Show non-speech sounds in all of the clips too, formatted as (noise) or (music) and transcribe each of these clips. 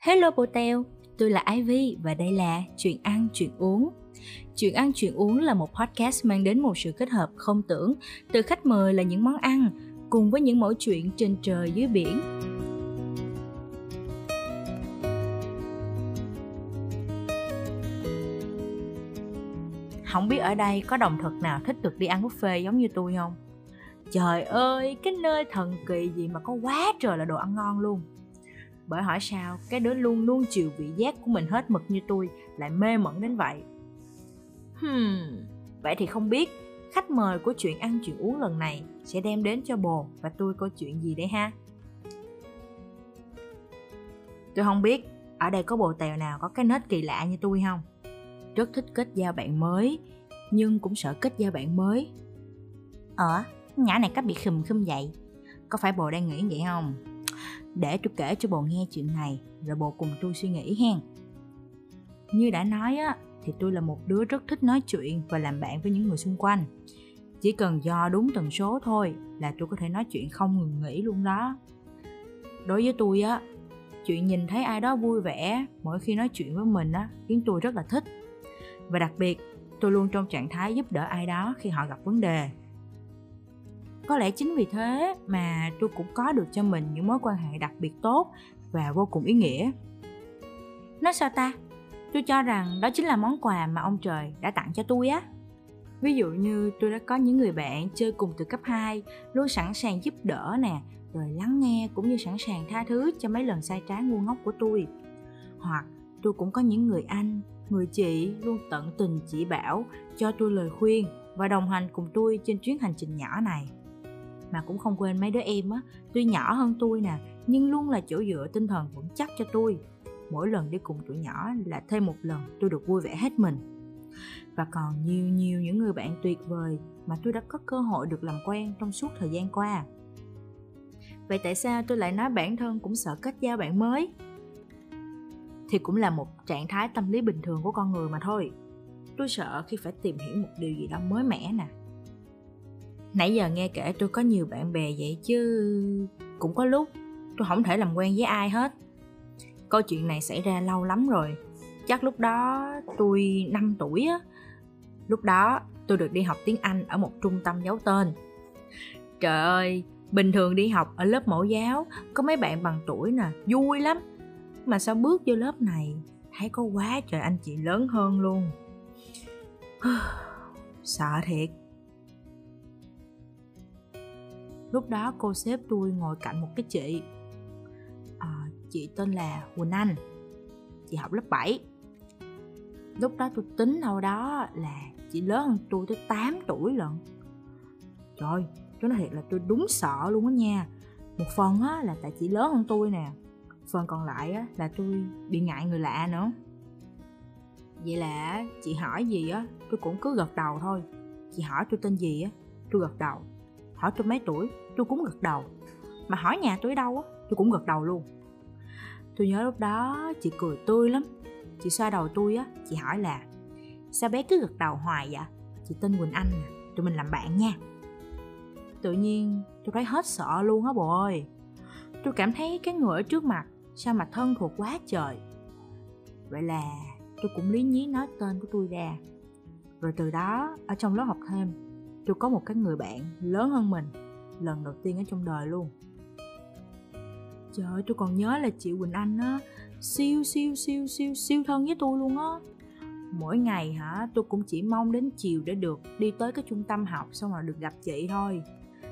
Hello Potel. tôi là Ivy và đây là Chuyện ăn chuyện uống. Chuyện ăn chuyện uống là một podcast mang đến một sự kết hợp không tưởng từ khách mời là những món ăn cùng với những mẫu chuyện trên trời dưới biển. Không biết ở đây có đồng thực nào thích được đi ăn buffet giống như tôi không? Trời ơi, cái nơi thần kỳ gì mà có quá trời là đồ ăn ngon luôn bởi hỏi sao, cái đứa luôn luôn chịu vị giác của mình hết mực như tôi, lại mê mẩn đến vậy? Hmm vậy thì không biết. Khách mời của chuyện ăn chuyện uống lần này sẽ đem đến cho bồ và tôi câu chuyện gì đấy ha? Tôi không biết, ở đây có bồ tèo nào có cái nết kỳ lạ như tôi không? Rất thích kết giao bạn mới, nhưng cũng sợ kết giao bạn mới. Ờ nhỏ này có bị khùm khum vậy. Có phải bồ đang nghĩ vậy không? Để tôi kể cho bồ nghe chuyện này, rồi bồ cùng tôi suy nghĩ hen. Như đã nói á, thì tôi là một đứa rất thích nói chuyện và làm bạn với những người xung quanh. Chỉ cần do đúng tần số thôi là tôi có thể nói chuyện không ngừng nghỉ luôn đó. Đối với tôi á, chuyện nhìn thấy ai đó vui vẻ mỗi khi nói chuyện với mình á, khiến tôi rất là thích. Và đặc biệt, tôi luôn trong trạng thái giúp đỡ ai đó khi họ gặp vấn đề có lẽ chính vì thế mà tôi cũng có được cho mình những mối quan hệ đặc biệt tốt và vô cùng ý nghĩa. Nói sao ta? Tôi cho rằng đó chính là món quà mà ông trời đã tặng cho tôi á. Ví dụ như tôi đã có những người bạn chơi cùng từ cấp 2 luôn sẵn sàng giúp đỡ nè, rồi lắng nghe cũng như sẵn sàng tha thứ cho mấy lần sai trái ngu ngốc của tôi. Hoặc tôi cũng có những người anh, người chị luôn tận tình chỉ bảo cho tôi lời khuyên và đồng hành cùng tôi trên chuyến hành trình nhỏ này mà cũng không quên mấy đứa em á. Tuy nhỏ hơn tôi nè, nhưng luôn là chỗ dựa, tinh thần vững chắc cho tôi. Mỗi lần đi cùng tụi nhỏ là thêm một lần tôi được vui vẻ hết mình. Và còn nhiều nhiều những người bạn tuyệt vời mà tôi đã có cơ hội được làm quen trong suốt thời gian qua. Vậy tại sao tôi lại nói bản thân cũng sợ kết giao bạn mới? Thì cũng là một trạng thái tâm lý bình thường của con người mà thôi. Tôi sợ khi phải tìm hiểu một điều gì đó mới mẻ nè nãy giờ nghe kể tôi có nhiều bạn bè vậy chứ cũng có lúc tôi không thể làm quen với ai hết. Câu chuyện này xảy ra lâu lắm rồi. Chắc lúc đó tôi 5 tuổi á. Lúc đó tôi được đi học tiếng anh ở một trung tâm giấu tên. Trời ơi, bình thường đi học ở lớp mẫu giáo, có mấy bạn bằng tuổi nè, vui lắm. Mà sao bước vô lớp này, thấy có quá trời anh chị lớn hơn luôn. (sighs) Sợ thiệt. Lúc đó cô xếp tôi ngồi cạnh một cái chị. À, chị tên là Quỳnh Anh. Chị học lớp 7 lúc đó tôi tính đâu đó là chị lớn hơn tôi tới 8 tuổi lận. Trời tôi nói thiệt là tôi đúng sợ luôn á nha. Một phần á là tại chị lớn hơn tôi nè. Phần còn lại á là tôi bị ngại người lạ nữa. Vậy là chị hỏi gì á tôi cũng cứ gật đầu thôi. Chị hỏi tôi tên gì á tôi gật đầu hỏi tôi mấy tuổi tôi cũng gật đầu. Mà hỏi nhà tôi ở đâu á, tôi cũng gật đầu luôn. Tôi nhớ lúc đó chị cười tươi lắm. Chị xoa đầu tôi á, chị hỏi là, sao bé cứ gật đầu hoài vậy? Chị tên quỳnh anh nè tụi mình làm bạn nha. Tự nhiên tôi thấy hết sợ luôn á bộ ơi. Tôi cảm thấy cái người ở trước mặt sao mà thân thuộc quá trời. Vậy là tôi cũng lý nhí nói tên của tôi ra. Rồi từ đó, ở trong lớp học thêm tôi có một cái người bạn lớn hơn mình, lần đầu tiên ở trong đời luôn. Trời ơi, tôi còn nhớ là chị quỳnh anh á, siêu siêu siêu siêu siêu thân với tôi luôn á. Mỗi ngày hả, tôi cũng chỉ mong đến chiều để được đi tới cái trung tâm học xong rồi được gặp chị thôi.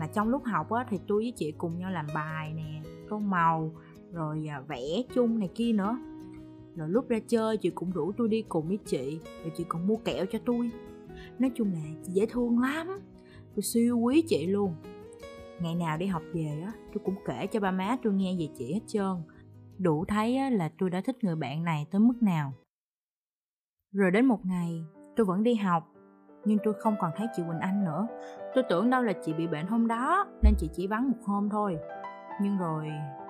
Mà trong lúc học á, thì tôi với chị cùng nhau làm bài nè, tô màu, rồi à, vẽ chung này kia nữa. Rồi lúc ra chơi, chị cũng rủ tôi đi cùng với chị, rồi chị còn mua kẹo cho tôi nói chung là chị dễ thương lắm. Tôi siêu quý chị luôn. Ngày nào đi học về á tôi cũng kể cho ba má tôi nghe về chị hết trơn. Đủ thấy á, là tôi đã thích người bạn này tới mức nào. Rồi đến một ngày tôi vẫn đi học nhưng tôi không còn thấy chị quỳnh anh nữa. Tôi tưởng đâu là chị bị bệnh hôm đó nên chị chỉ vắng một hôm thôi. Nhưng rồi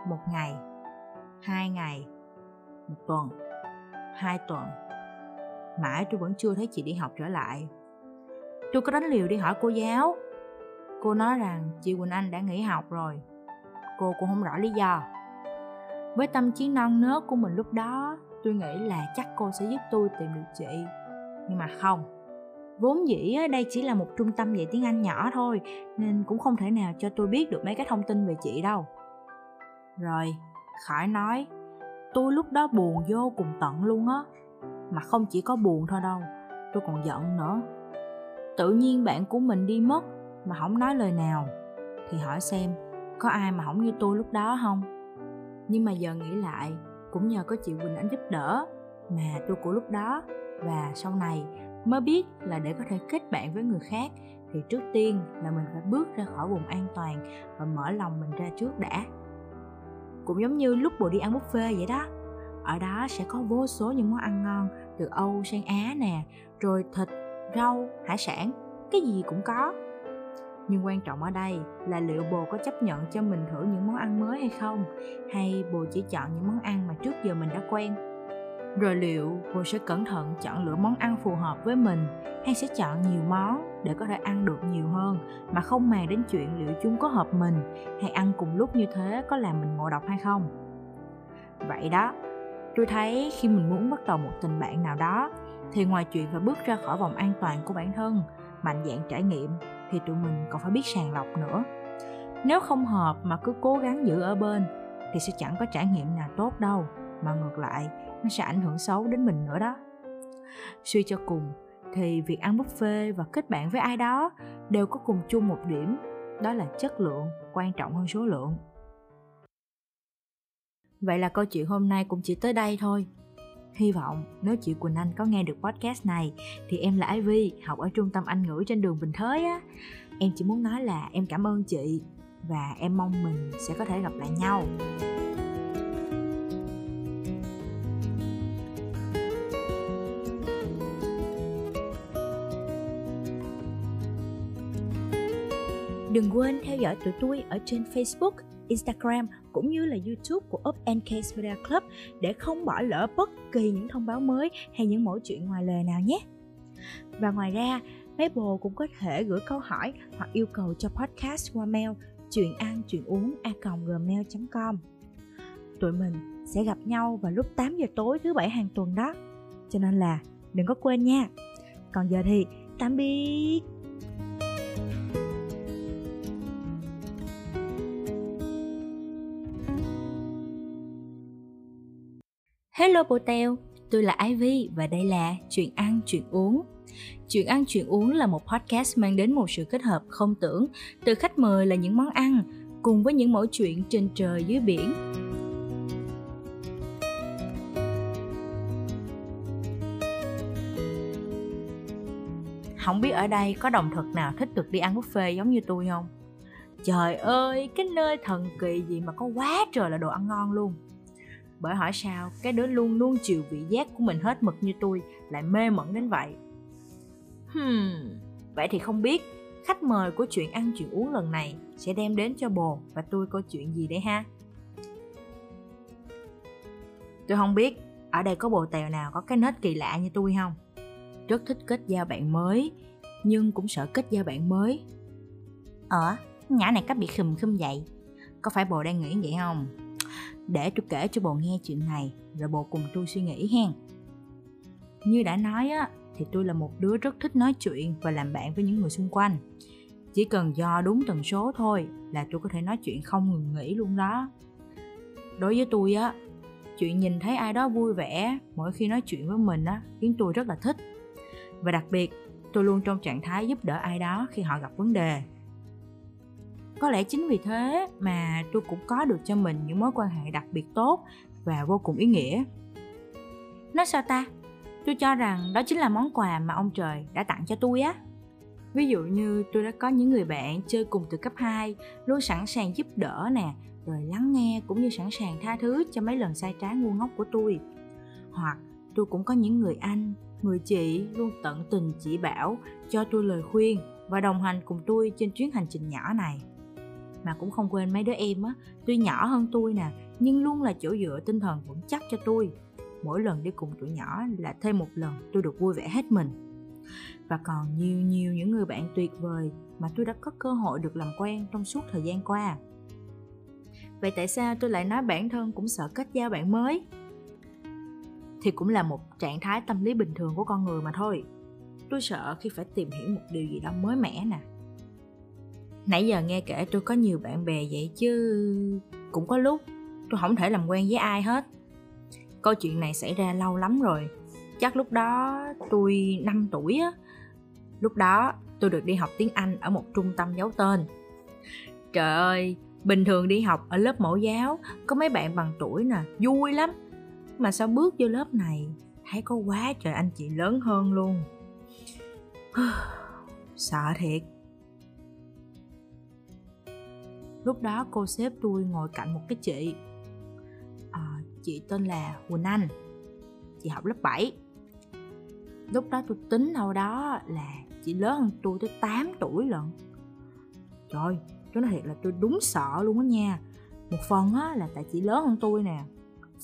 một ngày hai ngày một tuần hai tuần mãi tôi vẫn chưa thấy chị đi học trở lại tôi có đánh liều đi hỏi cô giáo. Cô nói rằng chị quỳnh anh đã nghỉ học rồi. Cô cũng không rõ lý do. Với tâm trí non nớt của mình lúc đó, tôi nghĩ là chắc cô sẽ giúp tôi tìm được chị. Nhưng mà không. Vốn dĩ đây chỉ là một trung tâm dạy tiếng anh nhỏ thôi, nên cũng không thể nào cho tôi biết được mấy cái thông tin về chị đâu. Rồi khỏi nói, tôi lúc đó buồn vô cùng tận luôn á. Mà không chỉ có buồn thôi đâu, tôi còn giận nữa tự nhiên bạn của mình đi mất mà không nói lời nào. Thì hỏi xem, có ai mà không như tôi lúc đó không? Nhưng mà giờ nghĩ lại, cũng nhờ có chị quỳnh anh giúp đỡ mà tôi của lúc đó và sau này mới biết là để có thể kết bạn với người khác thì trước tiên là mình phải bước ra khỏi vùng an toàn và mở lòng mình ra trước đã. Cũng giống như lúc bộ đi ăn buffet vậy đó, ở đó sẽ có vô số những món ăn ngon từ âu sang á nè, rồi thịt rau, hải sản, cái gì cũng có. Nhưng quan trọng ở đây là liệu bồ có chấp nhận cho mình thử những món ăn mới hay không, hay bồ chỉ chọn những món ăn mà trước giờ mình đã quen? Rồi liệu bồ sẽ cẩn thận chọn lựa món ăn phù hợp với mình, hay sẽ chọn nhiều món để có thể ăn được nhiều hơn mà không màng đến chuyện liệu chúng có hợp mình, hay ăn cùng lúc như thế có làm mình ngộ độc hay không? Vậy đó, tôi thấy khi mình muốn bắt đầu một tình bạn nào đó thì ngoài chuyện phải bước ra khỏi vòng an toàn của bản thân, mạnh dạng trải nghiệm, thì tụi mình còn phải biết sàng lọc nữa. Nếu không hợp mà cứ cố gắng giữ ở bên, thì sẽ chẳng có trải nghiệm nào tốt đâu, mà ngược lại, nó sẽ ảnh hưởng xấu đến mình nữa đó. Suy cho cùng, thì việc ăn buffet và kết bạn với ai đó đều có cùng chung một điểm, đó là chất lượng, quan trọng hơn số lượng. Vậy là câu chuyện hôm nay cũng chỉ tới đây thôi. Hy vọng nếu chị Quỳnh Anh có nghe được podcast này thì em là Ivy, học ở trung tâm Anh ngữ trên đường Bình Thới á. Em chỉ muốn nói là em cảm ơn chị và em mong mình sẽ có thể gặp lại nhau. Đừng quên theo dõi tụi tôi ở trên Facebook, Instagram cũng như là YouTube của Up and Case Media Club để không bỏ lỡ bất kỳ những thông báo mới hay những mẫu chuyện ngoài lề nào nhé. Và ngoài ra, mấy bồ cũng có thể gửi câu hỏi hoặc yêu cầu cho podcast qua mail chuyện ăn chuyện uống a gmail.com Tụi mình sẽ gặp nhau vào lúc 8 giờ tối thứ bảy hàng tuần đó. Cho nên là đừng có quên nha. Còn giờ thì tạm biệt. Hello Bồ tôi là Ivy và đây là Chuyện ăn chuyện uống. Chuyện ăn chuyện uống là một podcast mang đến một sự kết hợp không tưởng từ khách mời là những món ăn cùng với những mẫu chuyện trên trời dưới biển. Không biết ở đây có đồng thực nào thích được đi ăn buffet giống như tôi không? Trời ơi, cái nơi thần kỳ gì mà có quá trời là đồ ăn ngon luôn bởi hỏi sao, cái đứa luôn luôn chịu vị giác của mình hết mực như tôi, lại mê mẩn đến vậy. Hmm vậy thì không biết, khách mời của chuyện ăn chuyện uống lần này sẽ đem đến cho bồ và tôi câu chuyện gì đây ha? Tôi không biết, ở đây có bồ tèo nào có cái nết kỳ lạ như tôi không? Rất thích kết giao bạn mới, nhưng cũng sợ kết giao bạn mới. Ờ nhã này có bị khùm khum vậy? Có phải bồ đang nghĩ vậy không? Để tôi kể cho bồ nghe chuyện này, rồi bồ cùng tôi suy nghĩ hen. Như đã nói á, thì tôi là một đứa rất thích nói chuyện và làm bạn với những người xung quanh. Chỉ cần do đúng tần số thôi là tôi có thể nói chuyện không ngừng nghỉ luôn đó. Đối với tôi á, chuyện nhìn thấy ai đó vui vẻ mỗi khi nói chuyện với mình á, khiến tôi rất là thích. Và đặc biệt, tôi luôn trong trạng thái giúp đỡ ai đó khi họ gặp vấn đề có lẽ chính vì thế mà tôi cũng có được cho mình những mối quan hệ đặc biệt tốt và vô cùng ý nghĩa. Nói sao ta? Tôi cho rằng đó chính là món quà mà ông trời đã tặng cho tôi á. Ví dụ như tôi đã có những người bạn chơi cùng từ cấp 2 luôn sẵn sàng giúp đỡ nè, rồi lắng nghe cũng như sẵn sàng tha thứ cho mấy lần sai trái ngu ngốc của tôi. Hoặc tôi cũng có những người anh, người chị luôn tận tình chỉ bảo cho tôi lời khuyên và đồng hành cùng tôi trên chuyến hành trình nhỏ này mà cũng không quên mấy đứa em á. Tuy nhỏ hơn tôi nè, nhưng luôn là chỗ dựa, tinh thần vững chắc cho tôi. Mỗi lần đi cùng tụi nhỏ là thêm một lần tôi được vui vẻ hết mình. Và còn nhiều nhiều những người bạn tuyệt vời mà tôi đã có cơ hội được làm quen trong suốt thời gian qua. Vậy tại sao tôi lại nói bản thân cũng sợ kết giao bạn mới? Thì cũng là một trạng thái tâm lý bình thường của con người mà thôi. Tôi sợ khi phải tìm hiểu một điều gì đó mới mẻ nè nãy giờ nghe kể tôi có nhiều bạn bè vậy chứ cũng có lúc tôi không thể làm quen với ai hết. Câu chuyện này xảy ra lâu lắm rồi. Chắc lúc đó tôi 5 tuổi á. Lúc đó tôi được đi học tiếng anh ở một trung tâm giấu tên. Trời ơi, bình thường đi học ở lớp mẫu giáo, có mấy bạn bằng tuổi nè, vui lắm. Mà sao bước vô lớp này, thấy có quá trời anh chị lớn hơn luôn. (sighs) Sợ thiệt lúc đó cô sếp tôi ngồi cạnh một cái chị à, chị tên là Quỳnh Anh chị học lớp 7 lúc đó tôi tính đâu đó là chị lớn hơn tôi tới 8 tuổi lận. Trời tôi nói thiệt là tôi đúng sợ luôn á nha. Một phần á là tại chị lớn hơn tôi nè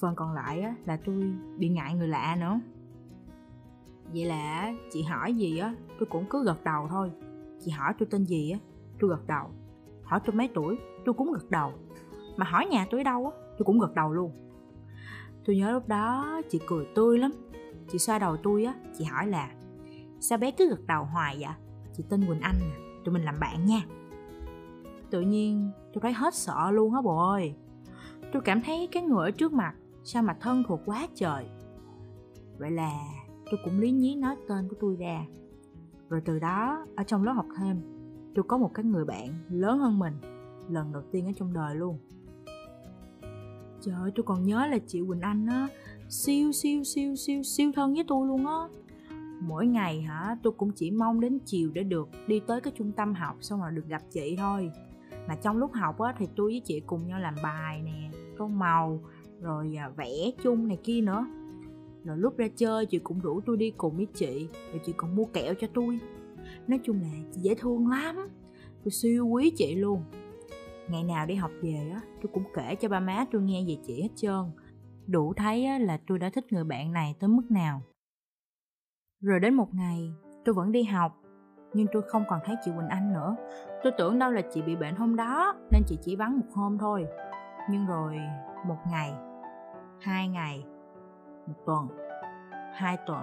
phần còn lại á là tôi bị ngại người lạ nữa. Vậy là chị hỏi gì á tôi cũng cứ gật đầu thôi. Chị hỏi tôi tên gì á tôi gật đầu hỏi tôi mấy tuổi, tôi cũng gật đầu. Mà hỏi nhà tôi đâu á, tôi cũng gật đầu luôn. Tôi nhớ lúc đó chị cười tươi lắm. Chị xoa đầu tôi á, chị hỏi là, sao bé cứ gật đầu hoài vậy? Chị tên quỳnh anh à tụi mình làm bạn nha. Tự nhiên tôi thấy hết sợ luôn á bộ ơi. Tôi cảm thấy cái người ở trước mặt sao mà thân thuộc quá trời. Vậy là tôi cũng lý nhí nói tên của tôi ra. Rồi từ đó, ở trong lớp học thêm tôi có một cái người bạn lớn hơn mình, lần đầu tiên ở trong đời luôn. Trời ơi, tôi còn nhớ là chị quỳnh anh á, siêu siêu siêu siêu siêu thân với tôi luôn á. Mỗi ngày hả, tôi cũng chỉ mong đến chiều để được đi tới cái trung tâm học xong rồi được gặp chị thôi. Mà trong lúc học á thì tôi với chị cùng nhau làm bài nè tô màu, rồi à, vẽ chung này kia nữa. Rồi lúc ra chơi chị cũng rủ tôi đi cùng với chị, rồi chị còn mua kẹo cho tôi nói chung là chị dễ thương lắm. Tôi siêu quý chị luôn. Ngày nào đi học về á tôi cũng kể cho ba má tôi nghe về chị hết trơn. Đủ thấy á, là tôi đã thích người bạn này tới mức nào. Rồi đến một ngày tôi vẫn đi học nhưng tôi không còn thấy chị quỳnh anh nữa. Tôi tưởng đâu là chị bị bệnh hôm đó nên chị chỉ vắng một hôm thôi. Nhưng rồi một ngày hai ngày một tuần hai tuần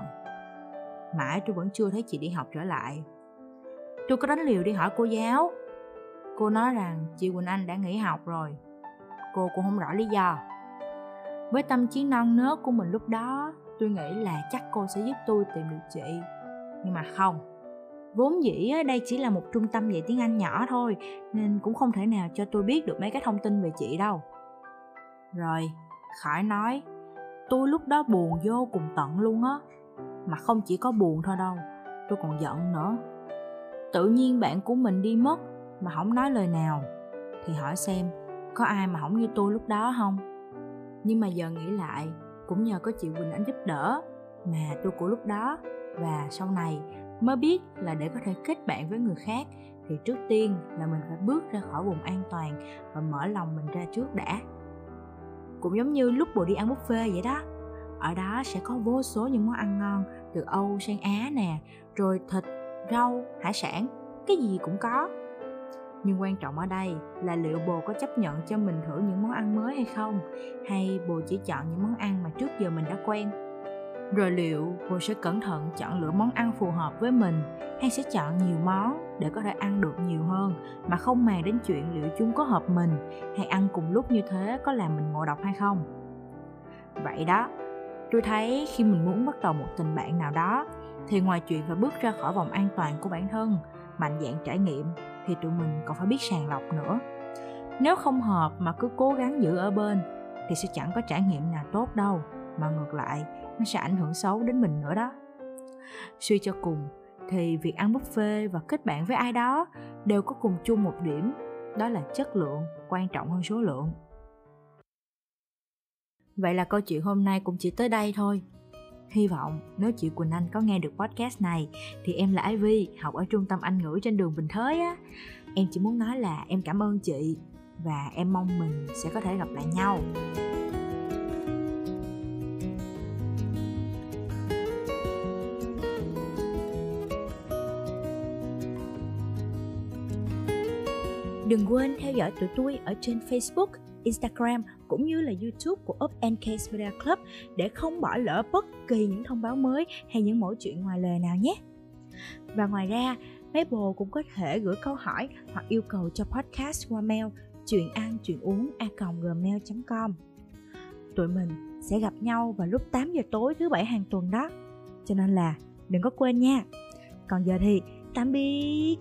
mãi tôi vẫn chưa thấy chị đi học trở lại tôi có đánh liều đi hỏi cô giáo. Cô nói rằng chị quỳnh anh đã nghỉ học rồi. Cô cũng không rõ lý do. Với tâm trí non nớt của mình lúc đó, tôi nghĩ là chắc cô sẽ giúp tôi tìm được chị. Nhưng mà không. Vốn dĩ đây chỉ là một trung tâm dạy tiếng anh nhỏ thôi, nên cũng không thể nào cho tôi biết được mấy cái thông tin về chị đâu. Rồi khỏi nói, tôi lúc đó buồn vô cùng tận luôn á. Mà không chỉ có buồn thôi đâu, tôi còn giận nữa tự nhiên bạn của mình đi mất mà không nói lời nào. Thì hỏi xem, có ai mà không như tôi lúc đó không? Nhưng mà giờ nghĩ lại, cũng nhờ có chị quỳnh anh giúp đỡ mà tôi của lúc đó và sau này mới biết là để có thể kết bạn với người khác thì trước tiên là mình phải bước ra khỏi vùng an toàn và mở lòng mình ra trước đã. Cũng giống như lúc bộ đi ăn buffet vậy đó, ở đó sẽ có vô số những món ăn ngon từ âu sang á nè, rồi thịt rau, hải sản, cái gì cũng có. Nhưng quan trọng ở đây là liệu bồ có chấp nhận cho mình thử những món ăn mới hay không, hay bồ chỉ chọn những món ăn mà trước giờ mình đã quen? Rồi liệu bồ sẽ cẩn thận chọn lựa món ăn phù hợp với mình, hay sẽ chọn nhiều món để có thể ăn được nhiều hơn mà không màng đến chuyện liệu chúng có hợp mình, hay ăn cùng lúc như thế có làm mình ngộ độc hay không? Vậy đó, tôi thấy khi mình muốn bắt đầu một tình bạn nào đó thì ngoài chuyện phải bước ra khỏi vòng an toàn của bản thân, mạnh dạng trải nghiệm, thì tụi mình còn phải biết sàng lọc nữa. Nếu không hợp mà cứ cố gắng giữ ở bên, thì sẽ chẳng có trải nghiệm nào tốt đâu, mà ngược lại, nó sẽ ảnh hưởng xấu đến mình nữa đó. Suy cho cùng, thì việc ăn buffet và kết bạn với ai đó đều có cùng chung một điểm, đó là chất lượng, quan trọng hơn số lượng. Vậy là câu chuyện hôm nay cũng chỉ tới đây thôi hy vọng nếu chị quỳnh anh có nghe được podcast này thì em là ivy học ở trung tâm anh ngữ trên đường bình thới á. Em chỉ muốn nói là em cảm ơn chị và em mong mình sẽ có thể gặp lại nhau. Đừng quên theo dõi tụi tôi ở trên Facebook Instagram cũng như là YouTube của Up Case Media Club để không bỏ lỡ bất kỳ những thông báo mới hay những mẫu chuyện ngoài lề nào nhé. Và ngoài ra, Maple cũng có thể gửi câu hỏi hoặc yêu cầu cho podcast qua mail chuyện ăn chuyện uống a gmail.com Tụi mình sẽ gặp nhau vào lúc 8 giờ tối thứ bảy hàng tuần đó. Cho nên là đừng có quên nha. Còn giờ thì tạm biệt.